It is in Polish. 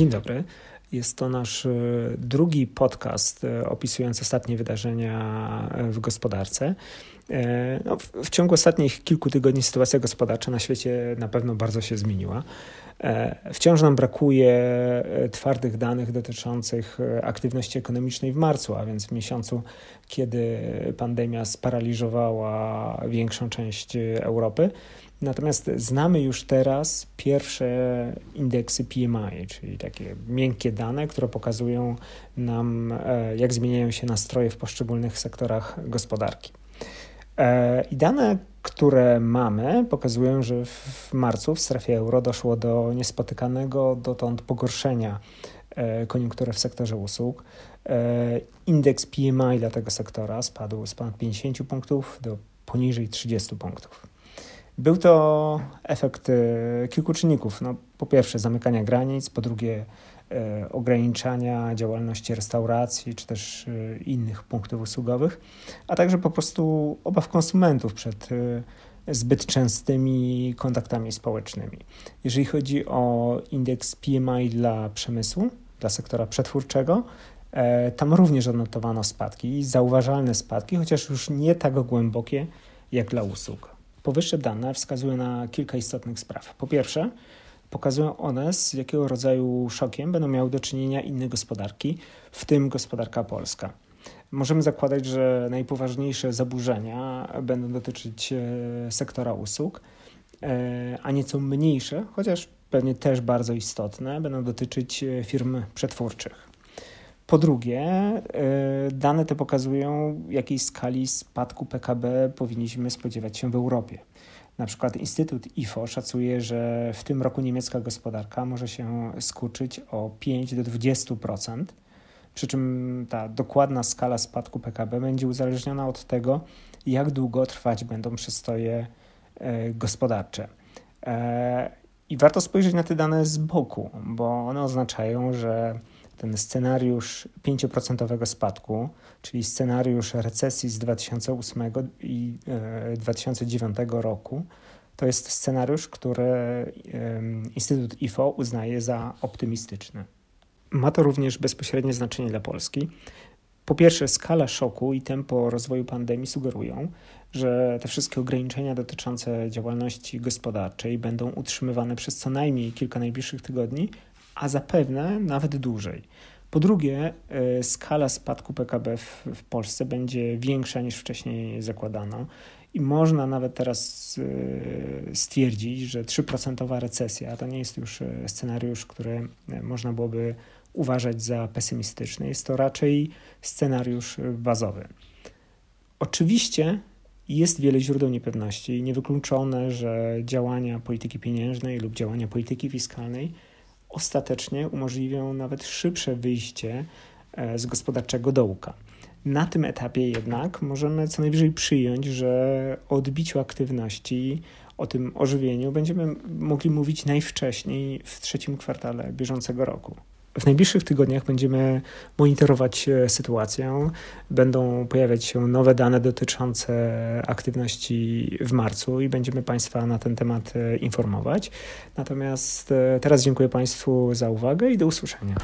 Dzień dobry. Jest to nasz e, drugi podcast e, opisujący ostatnie wydarzenia e, w gospodarce. No, w ciągu ostatnich kilku tygodni sytuacja gospodarcza na świecie na pewno bardzo się zmieniła. Wciąż nam brakuje twardych danych dotyczących aktywności ekonomicznej w marcu, a więc w miesiącu, kiedy pandemia sparaliżowała większą część Europy. Natomiast znamy już teraz pierwsze indeksy PMI, czyli takie miękkie dane, które pokazują nam, e, jak zmieniają się nastroje w poszczególnych sektorach gospodarki. E, I dane, które mamy, pokazują, że w marcu w strefie euro doszło do niespotykanego dotąd pogorszenia e, koniunktury w sektorze usług. Indeks PMI dla tego sektora spadł z ponad 50 punktów do poniżej 30 punktów. Był to efekt e, kilku czynników. No, po pierwsze, zamykania granic, po drugie, e, ograniczania działalności restauracji czy też e, innych punktów usługowych, a także po prostu obaw konsumentów przed zbyt częstymi kontaktami społecznymi. Jeżeli chodzi o indeks PMI dla przemysłu, dla sektora przetwórczego, tam również odnotowano spadki, zauważalne spadki, chociaż już nie tak głębokie jak dla usług. Powyższe dane wskazują na kilka istotnych spraw. Po pierwsze, pokazują one, z jakiego rodzaju szokiem będą miały do czynienia inne gospodarki, w tym gospodarka polska. Możemy zakładać, że najpoważniejsze zaburzenia będą dotyczyć e, sektora usług, e, a nieco mniejsze, chociaż pewnie też bardzo istotne, będą dotyczyć e, firm przetwórczych. Po drugie, e, dane te pokazują, jakiej skali spadku PKB powinniśmy spodziewać się w Europie. Na przykład Instytut IFO szacuje, że w tym roku niemiecka gospodarka może się skurczyć o 5 do 20%, przy czym ta dokładna skala spadku PKB będzie uzależniona od tego, jak długo trwać będą przystoje e, gospodarcze. E, I warto spojrzeć na te dane z boku, bo one oznaczają, że ten scenariusz 5% spadku, czyli scenariusz recesji z 2008 i 2009 e, roku, to jest scenariusz, który Instytut IFO uznaje za optymistyczny. Ma to również bezpośrednie znaczenie dla Polski. Po pierwsze, skala szoku i tempo rozwoju pandemii sugerują, że te wszystkie ograniczenia dotyczące działalności gospodarczej będą utrzymywane przez co najmniej kilka najbliższych tygodni, a zapewne nawet dłużej. Po drugie, e, skala spadku PKB w, w Polsce będzie większa niż wcześniej zakładano. I można nawet teraz e, stwierdzić, że 3% recesja to nie jest już e, scenariusz, który można byłoby uważać za pesymistyczny. Jest to raczej scenariusz bazowy. Oczywiście jest wiele źródeł niepewności i niewykluczone, że działania polityki pieniężnej lub działania polityki fiskalnej ostatecznie umożliwią nawet szybsze wyjście e, z gospodarczego dołka. Na tym etapie jednak możemy co najwyżej przyjąć, że o odbiciu aktywności, o tym ożywieniu będziemy mogli mówić najwcześniej w trzecim kwartale bieżącego roku. W najbliższych tygodniach będziemy monitorować e, sytuację. Będą pojawiać się nowe dane dotyczące aktywności w marcu i będziemy Państwa na ten temat e, informować. Natomiast e, teraz dziękuję Państwu za uwagę i do usłyszenia.